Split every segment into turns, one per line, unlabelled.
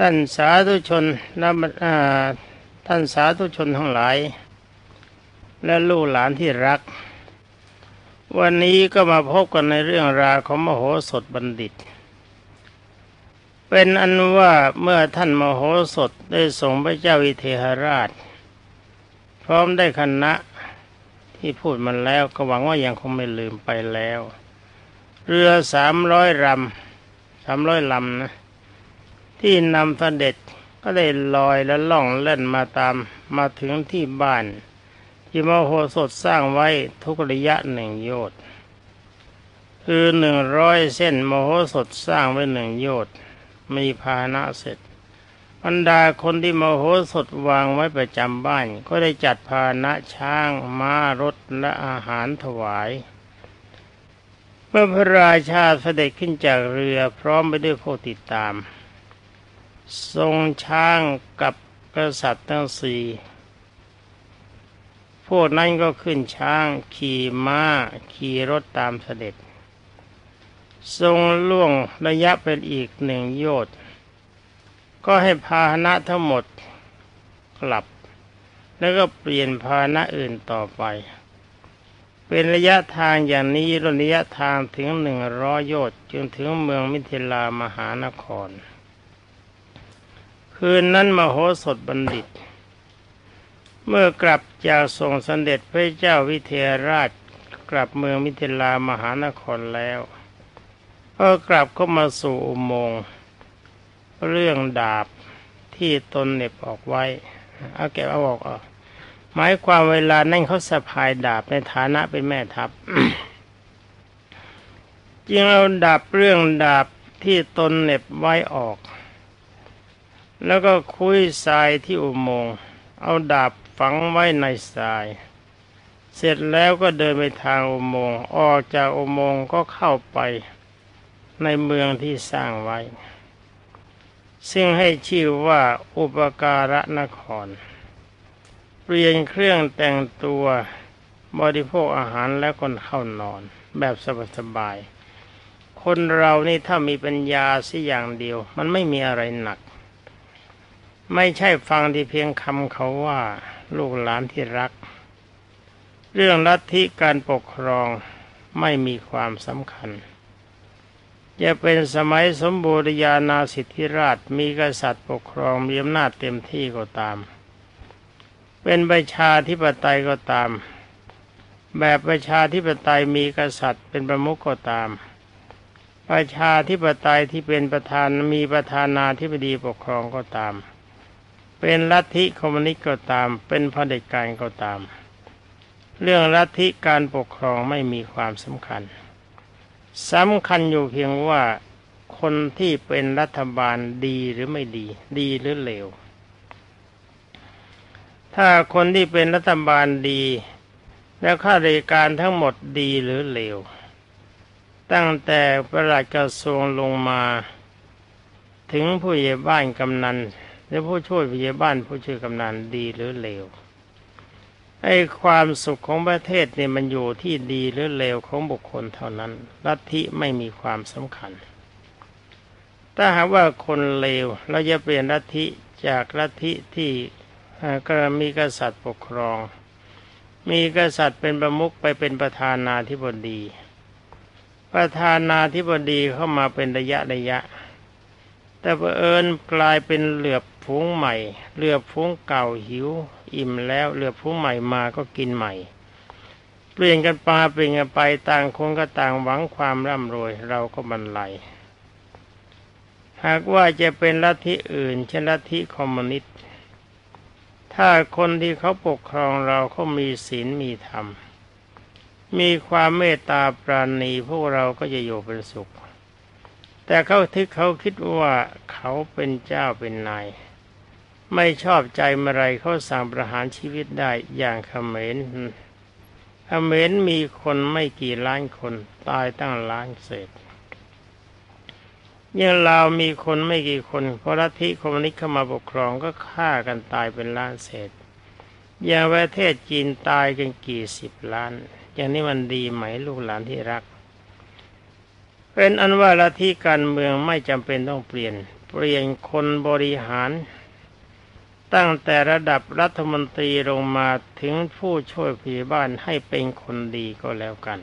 ท่านสาธุชนและท่านสาธุชนทั้งหลาย และลูกหลานที่รัก วันนี้ก็มาพบกันในเรื่องราวของมโหสถบัณฑิต เป็นอันว่าเมื่อท่านมโหสถได้ส่งพระเจ้าวิเทหราช พร้อมได้คณะที่พูดมันแล้วก็หวังว่ายังคงไม่ลืมไปแล้ว เรือสามร้อยลำสามร้อยลำนะ ที่นำเสด็จก็ได้ลอยและล่องเล่นมาตามมาถึงที่บ้านที่มโหสถสร้างไว้ทุกระยะหนึ่งโยชน์คือหนึ่งร้อยเส้นมโหสถสร้างไว้หนึ่งโยชน์มีพาหนะเสร็จบรรดาคนที่มโหสถวางไว้ประจำบ้าน ก็ได้จัดพาหนะช้างม้ารถและอาหารถวาย เมื่อพระราชาเสด็จขึ้นจากเรือพร้อมไปด้วยผู้ติดตาม ทรงช้างกับกษัตริย์ทั้งสี่พวกนั้นก็ขึ้นช้างขี่ม้าขี่รถตามเสด็จ ทรงล่วงระยะเป็นอีกหนึ่งโยชน์ก็ให้พาหนะทั้งหมดกลับ แล้วก็เปลี่ยนพาหนะอื่นต่อไป เป็นระยะทางอย่างนี้ระยะทางถึงหนึ่งร้อยโยชน์จึงถึงเมืองมิถิลามหานคร คืนนั้นมโหสถบัณฑิต เมื่อกลับจากส่งสเสด็จพระเจ้าวิเทหราชกลับเมืองมิถิลามหานครแล้วก็กลับเข้ามาสู่อุโมงค์เรื่องดาบที่ตนเน็บออกไว้เอาแกเอาออกออกหมายความเวลานั่งเขาสะพายดาบในฐานะเป็นแม่ทัพจึงเอาดาบเรื่องดาบที่ตนเน็บไว้ออก แล้วก็คุยทรายที่อุโมงค์เอาดาบฝังไว้ในทราย เสร็จแล้วก็เดินไปทางอุโมงค์ออกจากอุโมงค์ก็เข้าไปในเมืองที่สร้างไว้ ซึ่งให้ชื่อว่าอุปการะนคร เปลี่ยนเครื่องแต่งตัวบริโภคอาหารแล้วก็เข้านอนแบบสบายๆคนเรานี่ถ้ามีปัญญาสิอย่างเดียว มันไม่มีอะไรหนัก ไม่ใช่ฟังที่เพียงคำเขาว่าลูกหลานที่รัก เรื่องลัทธิการปกครองไม่มีความสำคัญ จะเป็นสมัยสมบูรณาณาสิทธิราชมีกษัตริย์ปกครองมีอำนาจเต็มที่ก็ตาม เป็นประชาธิปไตยก็ตาม แบบประชาธิปไตยมีกษัตริย์เป็นประมุขก็ตาม ประชาธิปไตยที่เป็นประธานมีประธานาธิบดีปกครองก็ตาม เป็นลัทธิคอมมิวนิสต์ก็ตาม เป็นพเด็จการก็ตาม เรื่องลัทธิการปกครองไม่มีความสำคัญสำคัญอยู่เพียงว่าคนที่เป็นรัฐบาลดีหรือไม่ดี ดีหรือเลว ถ้าคนที่เป็นรัฐบาลดี แล้วข้าราชการทั้งหมดดีหรือเลว ตั้งแต่ประหลัดกระทรวงลงมา ถึงผู้ใหญ่บ้านกำนัน แล้วผู้ช่วยผู้ใหญ่บ้านผู้ช่วยกำนันดีหรือเลวไอ้ความสุขของประเทศเนี่ยมันอยู่ที่ดีหรือเลวของบุคคลเท่านั้นลัทธิไม่มีความสำคัญ ถ้าหากว่าคนเลวเราจะเปลี่ยนลัทธิจากลัทธิที่ก็มีกษัตริย์ปกครอง มีกษัตริย์เป็นประมุขไปเป็นประธานาธิบดี ประธานาธิบดีเข้ามาเป็นระยะระยะ แต่เผอิญกลายเป็นเหลือบ ฝูงใหม่ เรือฝูงเก่าหิว อิ่มแล้วเรือฝูงใหม่มาก็กินใหม่ เปลี่ยนกันปลาเปลี่ยนกันไปต่างคนก็ต่างหวังความร่ำรวยเราก็บรรลัยหากว่าจะเป็นลัทธิอื่นเช่นลัทธิคอมมิวนิสต์ถ้าคนที่เขาปกครองเราเขามีศีลมีธรรม มีความเมตตาปราณีพวกเราก็จะอยู่เป็นสุข แต่เขาทึกเขาคิดว่าเขาเป็นเจ้าเป็นนาย ไม่ชอบใจเมื่อไรเขาสั่งประหารชีวิตได้อย่างเขมรเขมรมีคนไม่กี่ล้านคนตายตั้งล้านเศษยังลาวมีคนไม่กี่คนเพราะลัทธิคอมมิวนิสต์เข้ามาปกครองก็ฆ่ากันตายเป็นล้านเศษอย่างประเทศจีนตายกันกี่สิบล้าน อย่างนี้มันดีไหมลูกหลานที่รัก เป็นอันว่าลัทธิการเมืองไม่จำเป็นต้องเปลี่ยน เปลี่ยนคนบริหาร ตั้งแต่ระดับรัฐมนตรีลงมาถึงผู้ช่วยผู้บ้านให้เป็นคนดีก็แล้วกัน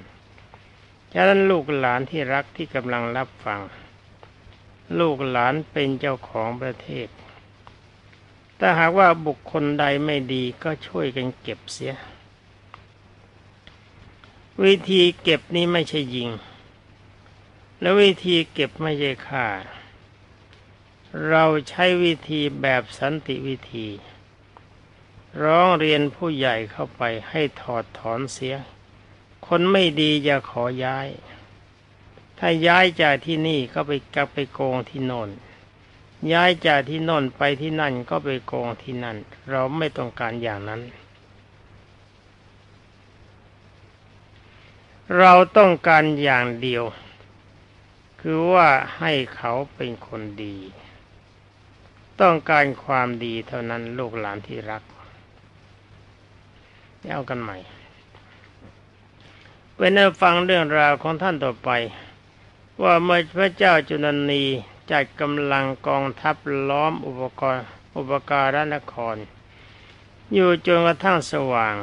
ฉะนั้นลูกหลานที่รักที่กำลังรับฟัง ลูกหลานเป็นเจ้าของประเทศ ถ้าหากว่าบุคคลใดไม่ดีก็ช่วยกันเก็บเสีย วิธีเก็บนี้ไม่ใช่ยิง และวิธีเก็บไม่ใช่ฆ่า เราใช้วิธีแบบสันติวิธี ร้องเรียนผู้ใหญ่เข้าไปให้ถอดถอนเสีย คนไม่ดีอย่าขอย้าย ถ้าย้ายจากที่นี่ก็ไปกลับไปโกงที่โน่นย้ายจากที่โน่นไปที่นั่นก็ไปโกงที่นั่น เราไม่ต้องการอย่างนั้น เราต้องการอย่างเดียว คือว่าให้เขาเป็นคนดี ต้องการความดีเท่านั้นลูกหลานที่รักเอากันใหม่เป็นเฟังเรื่องราวของท่านต่อไป ว่าเมื่อพระเจ้าจุลนีจัดกำลังกองทัพล้อมอุปกรณ์อุปการนคร อยู่จนกระทั่งสว่าง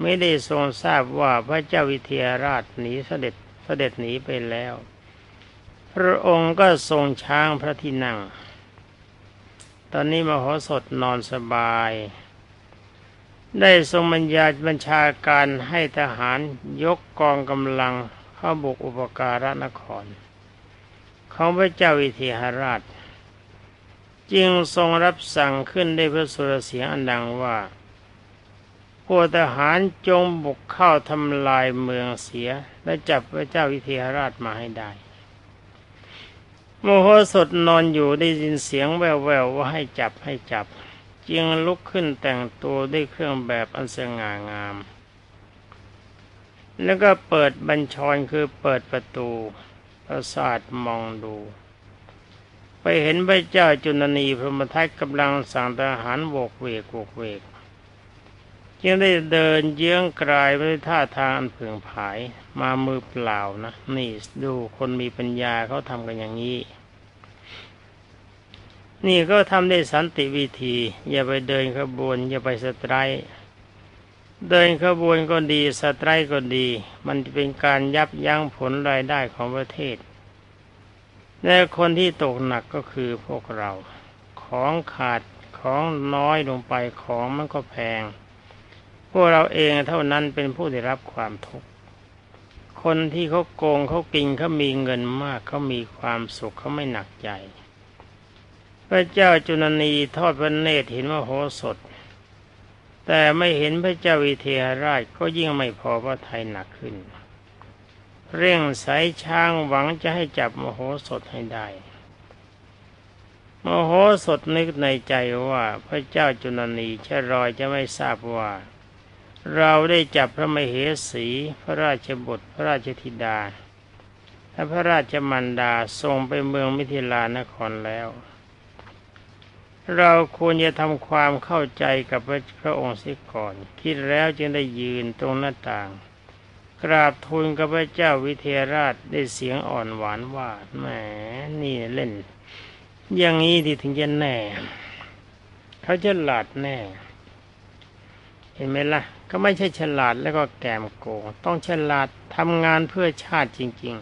ไม่ได้ทรงทราบว่าพระเจ้าวิเทหราชหนีเสด็จเสด็จหนีไปแล้ว พระองค์ก็ทรงช้างพระที่นั่ง อนนี้มโหสถนอนสบาย ได้ทรงบัญญาบัญชาการให้ทหารยกกองกำลังเข้าบุกอุปการนคร ของพระเจ้าวิเทหราช จึงทรงรับสั่งขึ้นได้พระสุรเสียงอันดังว่าพวกทหารจงบุกเข้าทำลายเมืองเสียและจับพระเจ้าวิเทหราชมาให้ได้ โมโหสดนอนอยู่ได้ยินเสียงแว่วๆว่าให้จับให้จับ จึงลุกขึ้นแต่งตัวด้วยเครื่องแบบอันสง่างาม แล้วก็เปิดบัญชรคือเปิดประตูประสาทมองดู ไปเห็นพระเจ้าจุนนีพรหมทัตกำลังสั่งทหารโวกเวกโวกเวก จึงได้เดินเยื้องกลายไปด้วยท่าทางอันเผึ่งผาย มามือเปล่านะ นี่ดูคนมีปัญญาเขาทำกันอย่างนี้ นี่ก็ทำได้สันติวิธี อย่าไปเดินขบวน อย่าไปสไตรเดินขบวนก็ดีสไตรก็ดี มันเป็นการยับยั้งผลรายได้ของประเทศ และคนที่ตกหนักก็คือพวกเรา ของขาดของน้อยลงไปของมันก็แพง วกเราเองเท่านั้นเป็นผู้ได้รับความทุกข์คนที่เขาโกงเขากินเขามีเงินมากเขามีความสุขเขาไม่หนักใจ พระเจ้าจุนนีทอดพระเนตรเห็นว่าโหสถ แต่ไม่เห็นพระเจ้าวิเทหราชก็ยิ่งไม่พอพระไทยหนักขึ้น เร่งสายช้างหวังจะให้จับมโหสถให้ได้มโหสถนึกในใจว่าพระเจ้าจุนนีชะรอยจะไม่ทราบว่า เราได้จับพระมเหสี พระราชบุตร พระราชธิดา และพระราชมันดาส่งไปเมืองมิถิลานครแล้ว เราควรจะทำความเข้าใจกับพระพระองค์เสียก่อน คิดแล้วจึงได้ยืนตรงหน้าต่าง กราบทูลกับพระเจ้าวิเทหราชได้เสียงอ่อนหวานว่าแหมนี่เล่น อย่างนี้ที่ถึงจะแน่ เขาจะหลาดแน่ เห็นไหมล่ะ ก็ไม่ใช่ฉลาดแล้วก็แกมโกง ต้องฉลาดทำงานเพื่อชาติจริง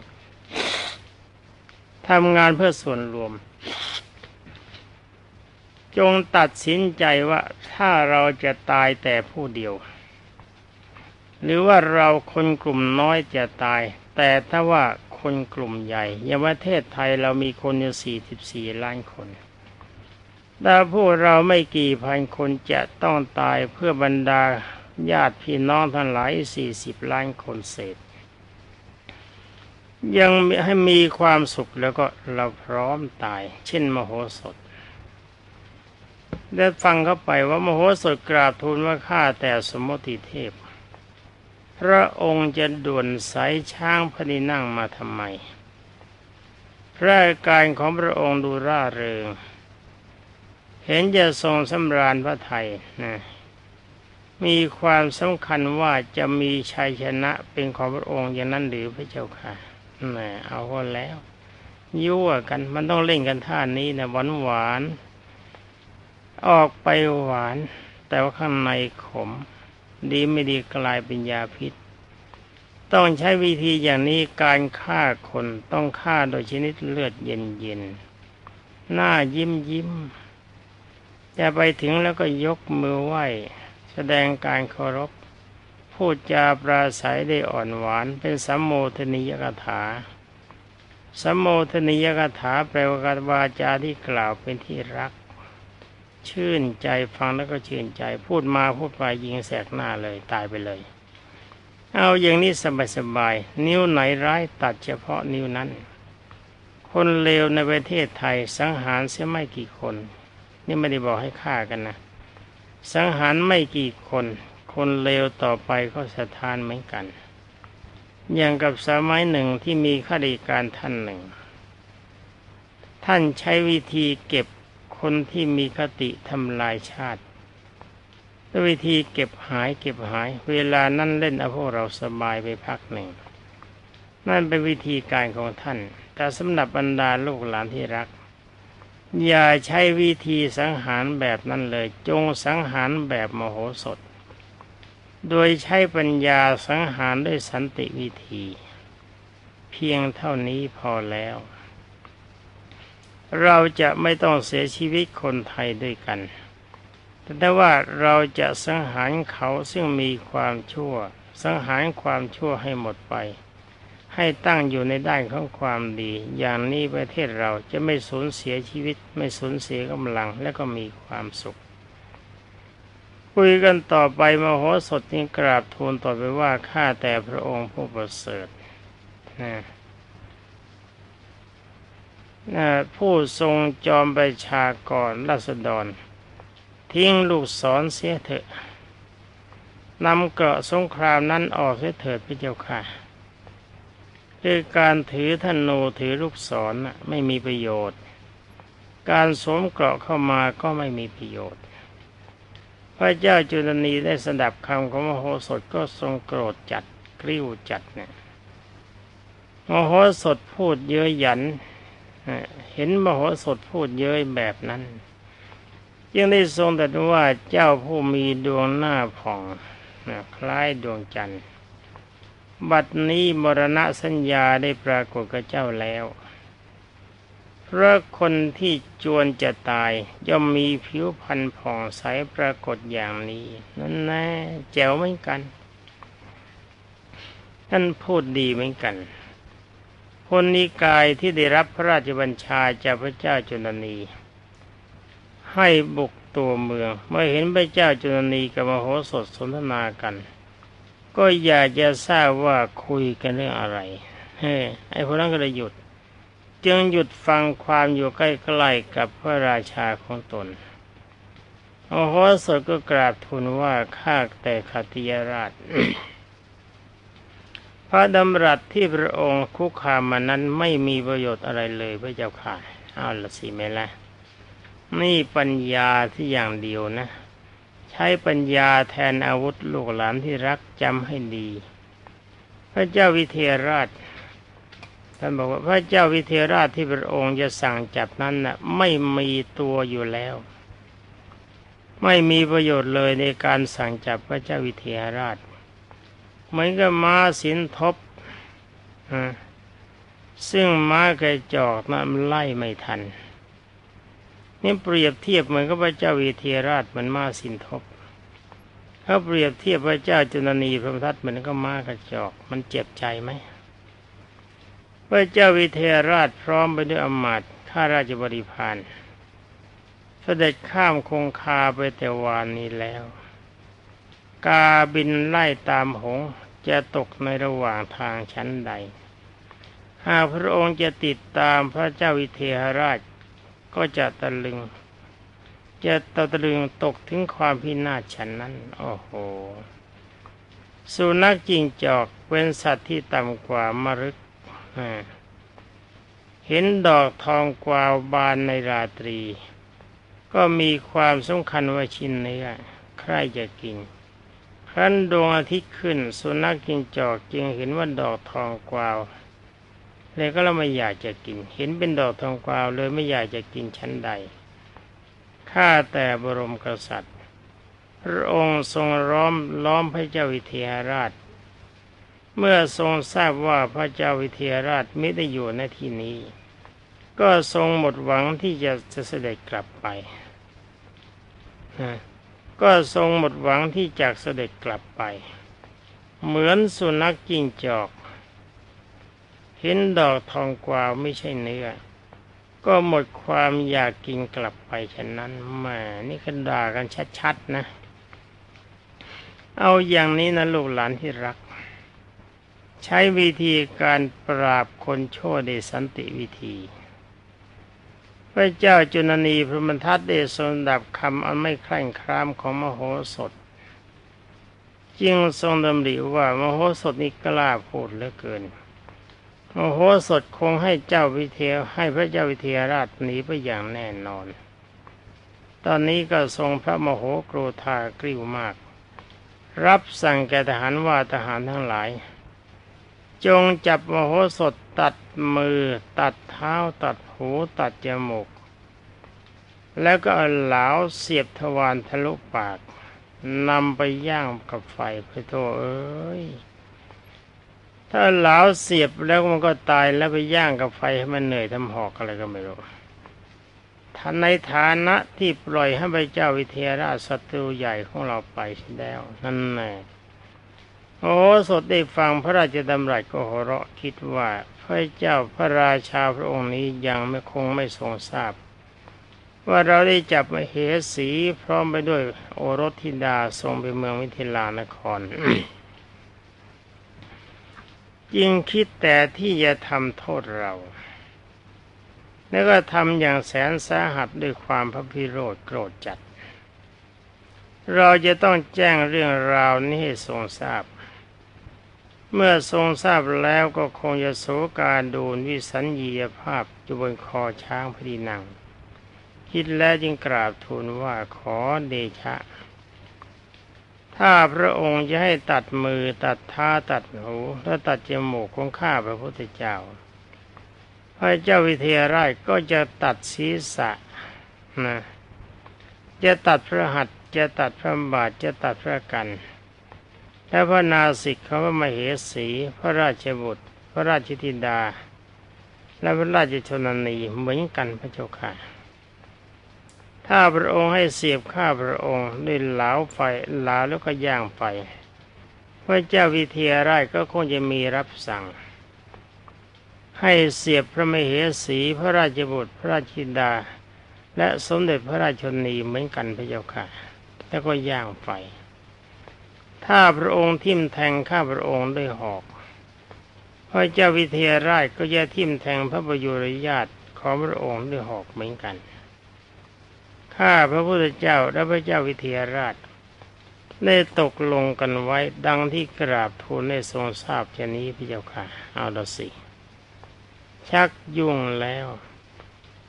ๆทำงานเพื่อส่วนรวม จงตัดสินใจว่าถ้าเราจะตายแต่ผู้เดียว หรือว่าเราคนกลุ่มน้อยจะตาย แต่ถ้าว่าคนกลุ่มใหญ่อย่างประเทศไทยเรามีคนอยู่ 44 ล้านคน ถ้าพวกเราไม่กี่พันคนจะต้องตายเพื่อบรรดาญาติพี่น้องทั้งหลาย40ล้านคนเศษ ยังให้มีความสุขแล้วก็เราพร้อมตาย เช่นมโหสถ ได้ฟังเข้าไปว่ามโหสถกราบทูลว่าข้าแต่สมมติเทพ พระองค์จะด่วนสายช้างพนินั่งมาทำไม พระการของพระองค์ดูร่าเริง เห็นจะทรงสำราญพระไทยนะมีความสำคัญว่าจะมีชัยชนะเป็นของพระองค์อย่างนั้นหรือพระเจ้าค่ะแหมเอาก็แล้ว ยั่วกันมันต้องเล่นกันท่านี้นะหวานหวานออกไปหวาน แต่ว่าข้างในขม ดีไม่ดีกลายเป็นยาพิษ ต้องใช้วิธีอย่างนี้การฆ่าคนต้องฆ่าโดยชนิดเลือดเย็นเย็นหน้ายิ้มยิ้ม จะไปถึงแล้วก็ยกมือไหว้แสดงการเคารพ พูดจาปราศัยได้อ่อนหวานเป็นสัมโมทนิยกถาสัมโมทนิยกถาแปลว่าวาจาที่กล่าวเป็นที่รัก ชื่นใจฟังแล้วก็ชื่นใจ พูดมาพูดไปยิงแสกหน้าเลยตายไปเลย เอาอย่างนี้สบายๆนิ้วไหนร้ายตัดเฉพาะนิ้วนั้น คนเลวในประเทศไทยสังหารเสียไม่กี่คน นี่ไม่ได้บอกให้ฆ่ากันนะ สังหารไม่กี่คน คนเลวต่อไปก็สะทานเหมือนกัน อย่างกับสมัยหนึ่งที่มีข้าราชการท่านหนึ่ง ท่านใช้วิธีเก็บคนที่มีคติทำลายชาติด้วยวิธีเก็บหายเก็บหาย เวลานั่นเล่นเอาพวกเราสบายไปพักหนึ่ง นั่นเป็นวิธีการของท่าน แต่สำหรับบรรดาลูกหลานที่รัก อย่าใช้วิธีสังหารแบบนั้นเลย จงสังหารแบบมโหสถ โดยใช้ปัญญาสังหารด้วยสันติวิธี เพียงเท่านี้พอแล้ว เราจะไม่ต้องเสียชีวิตคนไทยด้วยกัน แต่ว่าเราจะสังหารเขาซึ่งมีความชั่ว สังหารความชั่วให้หมดไป ให้ตั้งอยู่ในด้านของความดี อย่างนี้ประเทศเราจะไม่สูญเสียชีวิต ไม่สูญเสียกำลังและก็มีความสุข คุยกันต่อไปมโหสถจึงกราบทูลต่อไปว่าข้าแต่พระองค์ผู้ประเสริฐนะนะผู้ทรงจอมประชากรรัศดรทิ้งลูกศรเสียเถอะนำเกราะสงครามนั้นออกเสียเถิดพระเจ้าค่ะ คือการถือธนูถือลูกศรไม่มีประโยชน์ การสวมเกราะเข้ามาก็ไม่มีประโยชน์ พระเจ้าจุลนีได้สดับคำของมโหสถก็ทรงโกรธจัดกริ้วจัดเนี่ยมโหสถพูดเย้ยหยัน เห็นมโหสถพูดเย้ยแบบนั้นยังได้ทรงตรัสว่าเจ้าผู้มีดวงหน้าผ่องคล้ายดวงจันทร์ บัดนี้มรณะสัญญาได้ปรากฏกับเจ้าแล้วเพราะคนที่จวนจะตายย่อมมีผิวพรรณผ่องใสปรากฏอย่างนี้ นั่นแน่แจ๋วเหมือนกันท่านพูดดีเหมือนกันคนนิกายที่ได้รับพระราชบัญชาจากพระเจ้าจุลนี ให้บุกตัวเมือง เมื่อเห็นพระเจ้าจุลนีกับมโหสถสนทนากัน ก็อยากจะทราบว่าคุยกันเรื่องอะไรเฮ้ไอ้พวกนั้นก็เลยหยุด จึงหยุดฟังความอยู่ใกล้ๆกับพระราชาของตนโอ้โหสถก็กราบทูลว่าข้าแต่ขติยราช พระดำรัสที่พระองค์คุกคามมานั้นไม่มีประโยชน์อะไรเลยพระเจ้าค่ะเอาละสิแม่ละนี่ปัญญาที่อย่างเดียวนะ ใช้ปัญญาแทนอาวุธลูกหลานที่รักจำให้ดี พระเจ้าวิเทหราชท่านบอกว่าพระเจ้าวิเทหราชที่พระองค์จะสั่งจับนั้นน่ะไม่มีตัวอยู่แล้ว ไม่มีประโยชน์เลยในการสั่งจับพระเจ้าวิเทหราชเหมือนกับม้าสินทบซึ่งม้ากระจอกนั้นไล่ไม่ทัน นี่เปรียบเทียบเหมือนกับพระเจ้าวิเทหราชเหมือนม้าสินทบเขาเปรียบเทียบพระเจ้าจุลนีพระทัตเหมือนกับม้ากระจอก มันเจ็บใจไหมพระเจ้าวิเทหราชพร้อมไปด้วยอมาตย์ข้าราชบริพารเสด็จข้ามคงคาไปแต่วานนี้แล้ว กาบินไล่ตามหงจะตกในระหว่างทางชั้นใด หากพระองค์จะติดตามพระเจ้าวิเทหราช ก็จะตะลึง จะตะลึงตกถึงความพินาศฉันนั้น โอ้โห สุนัขจิงจอกเป็นสัตว์ที่ต่ำกว่ามรึก เห็นดอกทองกวาวบานในราตรี ก็มีความสำคัญว่าชิ้นเนื้อใครจะกินครั้นดวงอาทิตย์ขึ้น สุนัขกินจอกจึงเห็นว่าดอกทองกวาว เลยก็เราไม่อยากจะกิน เห็นเป็นดอกทองกวาวเลยไม่อยากจะกินชั้นใด ข้าแต่บรมกษัตริย์ พระองค์ทรงล้อมล้อมพระเจ้าวิเทหราช เมื่อทรงทราบว่าพระเจ้าวิเทหราชไม่ได้อยู่ในที่นี้ ก็ทรงหมดหวังที่จะจะเสด็จกลับไปนะก็ทรงหมดหวังที่จะเสด็จกลับไป เหมือนสุนัขจิ้งจอก เห็นดอกทองกวาวไม่ใช่เนื้อ ก็หมดความอยากกินกลับไปฉะนั้นแหมนี่ก็ด่ากันชัดๆนะ เอาอย่างนี้นะลูกหลานที่รัก ใช้วิธีการปราบคนโชั่วในสันติวิธีพระเจ้าจุนนีพระมทัตได้ทรงดับคำอันไม่แคร่งครามของมโหสถ จึงทรงดำริว่ามโหสถนี้กล้าพูดเหลือเกิน โมโหสถคงให้เจ้าวิเทหให้พระเจ้าวิเทหราชหนีไปอย่างแน่นอน ตอนนี้ก็ทรงพระมโหกรธากริ้วมาก รับสั่งแก่ทหารว่าทหารทั้งหลาย จงจับมโหสถตัดมือ ตัดเท้าตัดหูตัดจมูก แล้วก็เอาเหลาเสียบทวารทะลุปากนำไปย่างกับไฟพระโทเอ้ย ถ้าเหลาเสียบแล้วมันก็ตายแล้วไปย่างกับไฟให้มันเหนื่อยทำหอกอะไรก็ไม่รู้ท่านในฐานะที่ปล่อยให้พระเจ้าวิเทหราชศัตรูใหญ่ของเราไปแล้ว นั่นแน่โอ้สดได้ฟังพระราชดำรัสก็หัวเราะคิดว่าพระเจ้าพระราชาพระองค์นี้ยังไม่คงไม่ทรงทราบ ว่าเราได้จับมเหสีพร้อมไปด้วยโอรสธิดาทรงไปเมืองวิเทลานคร ยิ่งคิดแต่ที่จะทำโทษเรา แล้วก็ทำอย่างแสนสาหัสด้วยความพระพิโรธโกรธจัด เราจะต้องแจ้งเรื่องราวนี้ให้ทรงทราบ เมื่อทรงทราบแล้วก็คงจะโศการดูนวิสัญญียภาพอยู่บนคอช้างพอดีนัง คิดแล้วจึงกราบทูลว่าขอเดชะ ถ้าพระองค์จะให้ตัดมือตัดท้าตัดหูและตัดจมูกของข้าพระพุทธเจ้า พระเจ้าวิเทหราชก็จะตัดศีรษะนะจะตัดพระหัตถ์จะตัดพระบาทจะตัดพระกันและพระนาสิกเขาพระมเหสีพระราชบุตร พระราชธิดา และพระราชชนนีเหมือนกันพระเจ้าค่ะ ถ้าพระองค์ให้เสียบข้าพระองค์ด้วยเหลาไฟเหลาแล้วก็ย่างไฟพระเจ้าวิเทหราชก็คงจะมีรับสั่ง ให้เสียบพระมเหสีพระราชบุตรพระราชธิดา และสมเด็จพระราชชนนีเหมือนกันพระเจ้าค่ะ แล้วก็ย่างไฟ ถ้าพระองค์ทิ่มแทงข้าพระองค์ด้วยหอกพระเจ้าวิเทหราชก็จะทิ่มแทงพระประยุรญาติของพระองค์ด้วยหอกเหมือนกัน ข้าพระพุทธเจ้าและพระเจ้าวิเทหราชได้ตกลงกันไว้ดังที่กราบทูลในทรงทราบเช่นนี้พระเจ้าค่ะ เอาละสิ ชักยุ่งแล้ว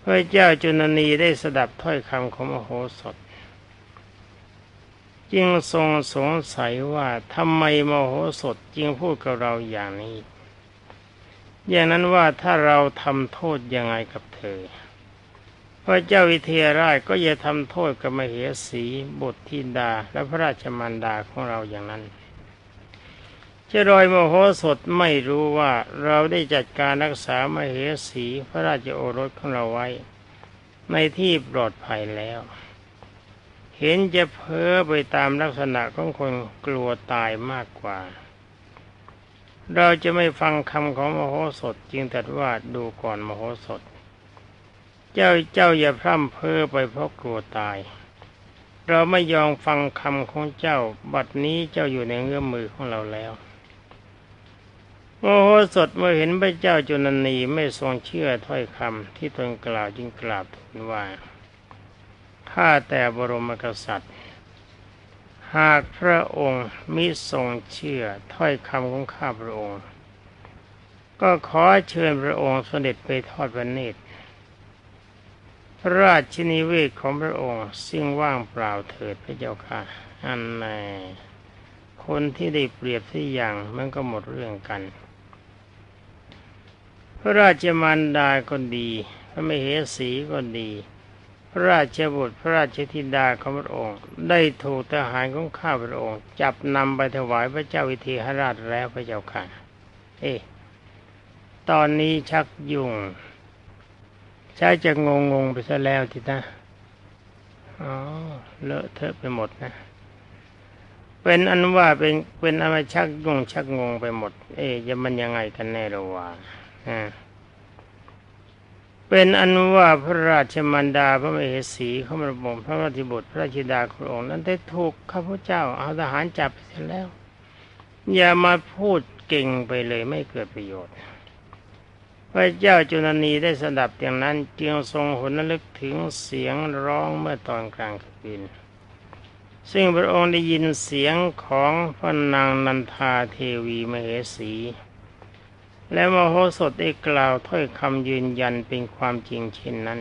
พระเจ้าจุนนีได้สดับถ้อยคำของมโหสถ จึงทรงสงสัยว่าทำไมมโหสถจึงพูดกับเราอย่างนี้ อย่างนั้นว่าถ้าเราทำโทษยังไงกับเธอ พระเจ้าวิเทหราชก็จะทำโทษกับมเหสีบุตรธิดา และพระราชมารดาของเราอย่างนั้นเจรอยโมโหสถไม่รู้ว่าเราได้จัดการรักษามเหสีพระราชโอรสของเราไว้ ในที่ปลอดภัยแล้ว เห็นจะเพ้อไปตามลักษณะของคนกลัวตายมากกว่า เราจะไม่ฟังคำของมโหสถจึงตรัสว่าดูก่อนมโหสถ เจ้าเจ้าอย่าพร่ำเพ้อไปเพราะกลัวตาย เราไม่ยอมฟังคำของเจ้า บัดนี้เจ้าอยู่ในเงื้อมมือของเราแล้วโมโหสถเมื่อเห็นพระเจ้าจุนันีไม่ทรงเชื่อถ้อยคำที่ตนกล่าวจึงกราบทูลว่าข้าแต่บรมกษัตริย์ หากพระองค์มิทรงเชื่อถ้อยคำของข้าพระองค์ ก็ขอเชิญพระองค์เสด็จไปทอดพระเนตร ระราชนิเวศของพระองค์ ซึ่งว่างเปล่าเถิดพระเจ้าค่ะ อันแน่คนที่ได้เปรียบที่อย่างมันก็หมดเรื่องกัน พระราชมารดาก็ดี พระมเหสีก็ดีพระราชบุตรพระราชธิดาของพระองค์ ได้ถูกทหารของข้าพระองค์ จับนำไปถวายพระเจ้าวิเทหราชแล้วพระเจ้าค่ะ เอ๊ะตอนนี้ชักยุ่ง ช่จะงงงไปซะแล้วทีนะอ๋อเลอะเทอะไปหมดนะ เป็นอันว่าเป็นเป็นอะไรชักงงชักงงไปหมด เอ๊ะจะมันยังไงกันแน่ระว่าเป็นอันว่าพระราชมันดาพระมเหสีเขามาบอกพระราชบุตรพระราชดาคุณองค์นั้นได้ถูกข้าพเจ้าเอาทหารจับไปเสร็จแล้ว อย่ามาพูดเก่งไปเลยไม่เกิดประโยชน์ พระเจ้าจุลนีได้สดับอย่างนั้นจึงทรงหนลึกถึงเสียงร้องเมื่อตอนกลางคืน ซึ่งพระองค์ได้ยินเสียงของพระนางนันทาเทวีมเหสี และมโหสถได้กล่าวถ้อยคำยืนยันเป็นความจริงเช่นนั้น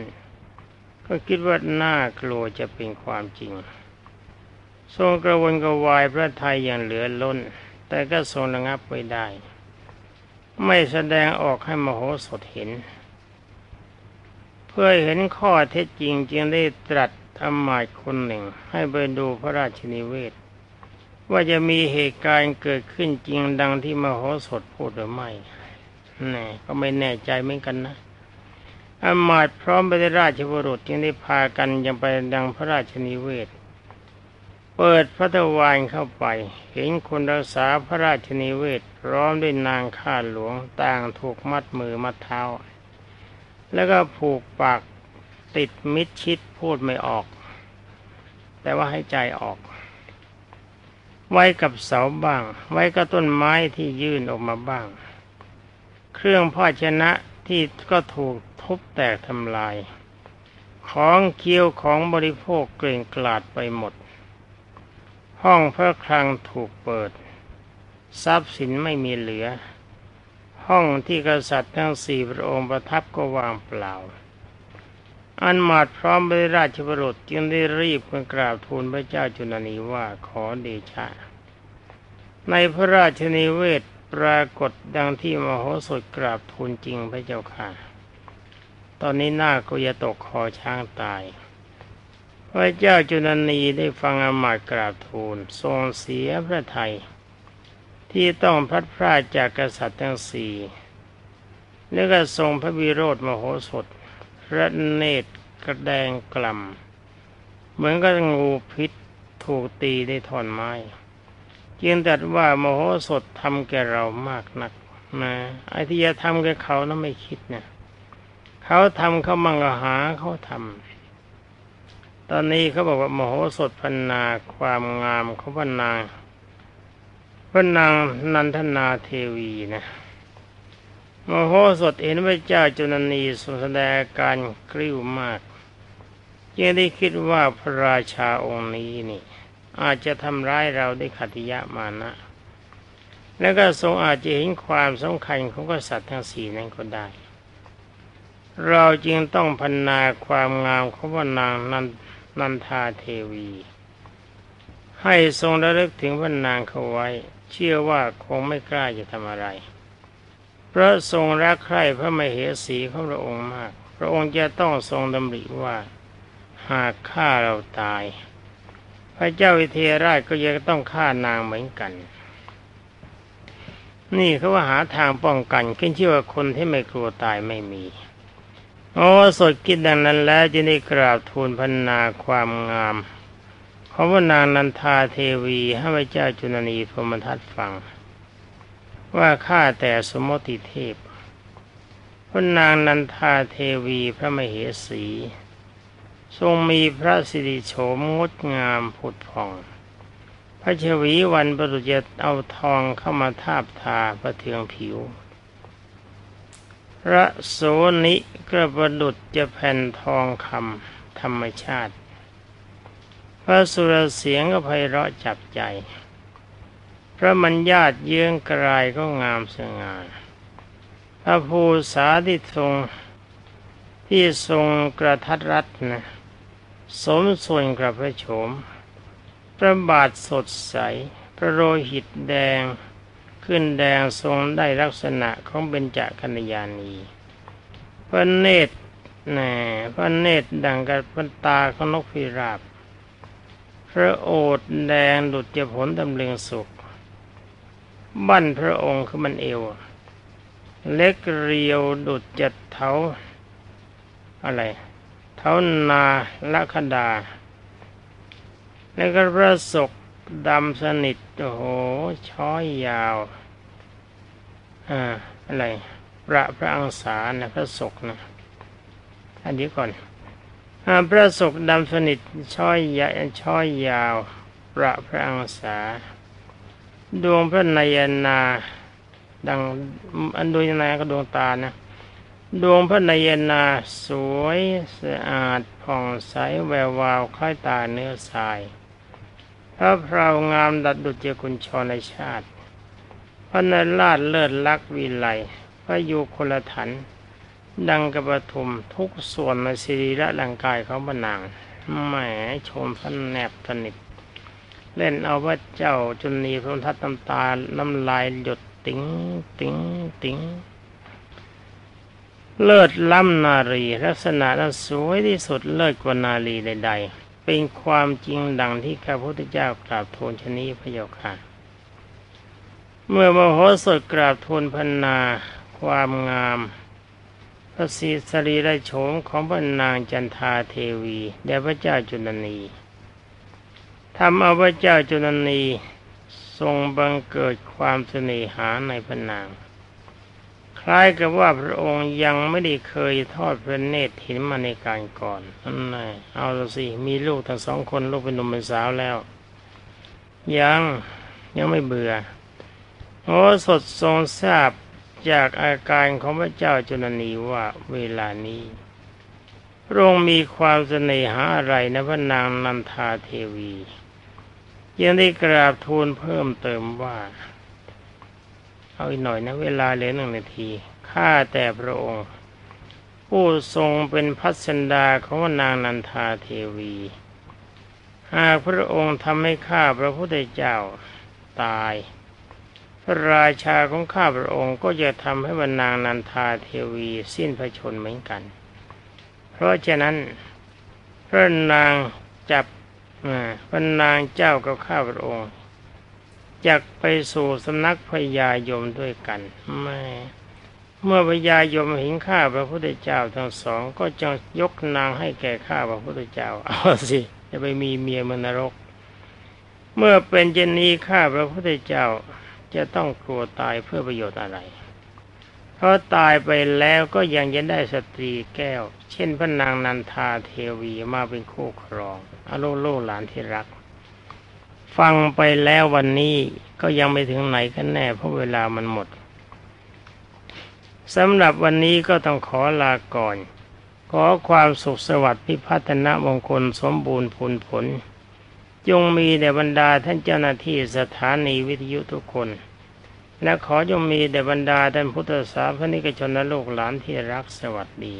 ก็คิดว่าน่ากลัวจะเป็นความจริง ทรงกระวนกระวายพระทัยอย่างเหลือล้น แต่ก็ทรงระงับไว้ได้ ไม่แสดงออกให้มโหสถเห็น เพื่อเห็นข้อเท็จจริงจึงได้ตรัสธรรมายคนหนึ่ง ให้ไปดูพระราชนิเวศ ว่าจะมีเหตุการณ์เกิดขึ้นจริงดังที่มโหสถพูดหรือไม่นี่ก็ไม่แน่ใจเหมือนกันนะอามาตพร้อมไปด้ราชบุรุษจึงได้พากันยังไปดังพระราชนิเวศ เปิดพระตะวันเข้าไป เห็นคนรักษาพระราชนิเวศพร้อมด้วยนางข้าหลวงต่างถูกมัดมือมัดเท้า แล้วก็ผูกปากติดมิดชิดพูดไม่ออก แต่ว่าให้ใจออก ไว้กับเสาบ้าง ไว้กับต้นไม้ที่ยื่นออกมาบ้าง เครื่องพ่อชนะที่ก็ถูกทุบแตกทำลาย ของเคี้ยวของบริโภคเกลื่อนกลาดไปหมด ห้องพระคลังถูกเปิด ทรัพย์สินไม่มีเหลือ ห้องที่กษัตริย์ทั้งสี่พระองค์ประทับก็วางเปล่า อันมาดพร้อมไปราชบรุษจึงได้รีบกราบทูลพระเจ้าจุลนีว่าขอเดชะ ในพระราชนิเวศปรากฏดังที่มโหสถกราบทูลจริงพระเจ้าค่ะ ตอนนี้หน้าก็จะตกคอช้างตาย พระเจ้าจุลนีได้ฟังอมาตกราบทูลทรงเสียพระไทย ที่ต้องพัดพรากจากกษัตริย์ทั้งสี่แล้วก็ทรงพระวิโรธมโหสถ พระเนตรกระแดงกล่ำเหมือนกับงูพิษถูกตีได้ถอนไม้จึงตัดว่ามโหสถทำแก่เรามากนักนะไอ้ที่จะทำแก่เขานั้นไม่คิดเนะเขาทำเขามังหาเขาทำ ตอนนี้เขาบอกว่ามโหสถพันนาความงามของพระนางพระนางนันทนาเทวีนะมโหสถเห็นพระเจ้าจุนนีทรงแสดงการกริ้วมากยังได้คิดว่าพระราชาองค์นี้นี่ อาจจะทำร้ายเราได้ขัติยะมานะ แล้วก็ทรงอาจจะเห็นความสำคัญของกษัตริย์ทั้งสี่นั้นก็ได้ เราจึงต้องพันนาความงามของพระนางนัน นันทาเทวี ให้ทรงระลึกถึงพระนางเขาไว้ เชื่อว่าคงไม่กล้าจะทำอะไรเพราะทรงรักใคร่พระมเหสีของพระองค์มาก พระองค์จะต้องทรงดำริว่า หากฆ่าเราตาย พระเจ้าวิเทหราชก็ยังต้องฆ่านางเหมือนกัน นี่เขาว่าหาทางป้องกันขึ้นชื่อว่าคนที่ไม่กลัวตายไม่มี โอ้สดคิดดังนั้นแล้วจึงได้กราบทูลพันนาความงามของพระนางนันทาเทวีให้พระเจ้าจุลนีพรมทัตฟัง ว่าข้าแต่สมมติเทพพระนางนันทาเทวีพระมเหสี ทรงมีพระสิริโฉมงดงามผุดผ่อง พระชวีวันประดุจเอาทองเข้ามาทาบทาประเทืองผิว พระโสนิกระประดุจจะแผ่นทองคำธรรมชาติ พระสุรเสียงก็ไพเราะจับใจ พระมัญญาตเยื้องกลายก็งามสง่าพระภูษาที่ทรงที่ทรงกระทัดรัดนะสมส่วนกับพระโฉม พระบาทสดใส พระโลหิตแดง ขึ้นแดงทรงได้ลักษณะของเบญจกัญญาณีพระเนตรแหน่พระเนตรดังกับพระตาของนกพิราบ พระโอษฐ์แดงดุจเจผลตำเลึงสุข บั้นพระองค์คือมันเอว เล็กเรียวดุจจัดเท้าอะไร เท้านาละคดาแล้วก็พระศก ดำสนิท โอ้โห ช้อยยาว อ่า อะไร พระพระอังสานะพระศกนะอันนี้ก่อนอาพระศกดำสนิทช้อยยาช้อยยาว พระพระอังสา ดวงพระนายนา ดังอันดวงนาก็ดวงตานะ ดวงพระนายนาสวยสะอาดผ่องใสแวววาวคล้ายตาเนื้อทราย พระพราวงามดัดดุจเจกุญชรในชาติ พระนราชเลิศลักษ์วิไลพระยุคลถัน ดังกระปทุมทุกส่วนในสิริและร่างกายของพระนางแหมชมพระแนบสนิทเล่นเอาว่าเจ้าจุนีพระทัดน้ำตาน้ำลายหยดติ๋งติ๋งติ๋งเลิศล้ำนารีลักษณะนั้นสวยที่สุดเลิศกว่านารีใดๆ เป็นความจริงดังที่ข้าพุทธเจ้ากราบทูลชนีพระเยาค่ะ เมื่อมโหสถกราบทูลพันนาความงามพระศีสรีไรโฉมของพระนางจันทาเทวีแด่พระเจ้าจุลนีทำเอาพระเจ้าจุลนีทรงบังเกิดความเสน่หาในพระนาง ล้ายกับว่าพระองค์ยังไม่ได้เคยทอดพระเนตรเห็นมาในการก่อนนั่นไงเอาละสิ มีลูกทั้งสองคนลูกเป็นหนุ่มเป็นสาวแล้ว ยังยังไม่เบื่อ โอ้สดทรงทราบจากอาการของพระเจ้าจุลนีว่าเวลานี้ พระองค์มีความเสน่หาอะไรนะพระนางนันทาเทวี ยังได้กราบทูลเพิ่มเติมว่า เอาอีกหน่อยนะ เวลาเหลือหนึ่งนาที ข้าแต่พระองค์ ผู้ทรงเป็นพัสดาของนางนันทาเทวี หากพระองค์ทำให้ข้าพระพุทธเจ้าตาย พระราชาของข้าพระองค์ก็จะทำให้บรรนางนันทาเทวีสิ้นพระชนเหมือนกัน เพราะฉะนั้นพระนางจับพระนางเจ้ากับข้าพระองค์ จักไปสู่สำนักพญายมด้วยกันไม่เมื่อพญายมเห็นข้าพระพุทธเจ้าทั้งสองก็จะยกนางให้แก่ข้าพระพุทธเจ้าเอาสิจะไปมีเมียมนรก เมื่อเป็นเจนีข้าพระพุทธเจ้าจะต้องกลัวตายเพื่อประโยชน์อะไร เพราะตายไปแล้วก็ยังจะได้สตรีแก้ว เช่นพระนางนันทาเทวีมาเป็นคู่ครองอโลโลหลานที่รัก ฟังไปแล้ววันนี้ก็ยังไม่ถึงไหนกันแน่เพราะเวลามันหมดสำหรับวันนี้ก็ต้องขอลาก่อน ขอความสุขสวัสดิ์พิพัฒนมงคลสมบูรณ์ผลผล จงมีแด่บรรดาท่านเจ้าหน้าที่สถานีวิทยุทุกคน และขอจงมีแด่บรรดาท่านพุทธศาสนิกชนและลูกหลานที่รักสวัสดี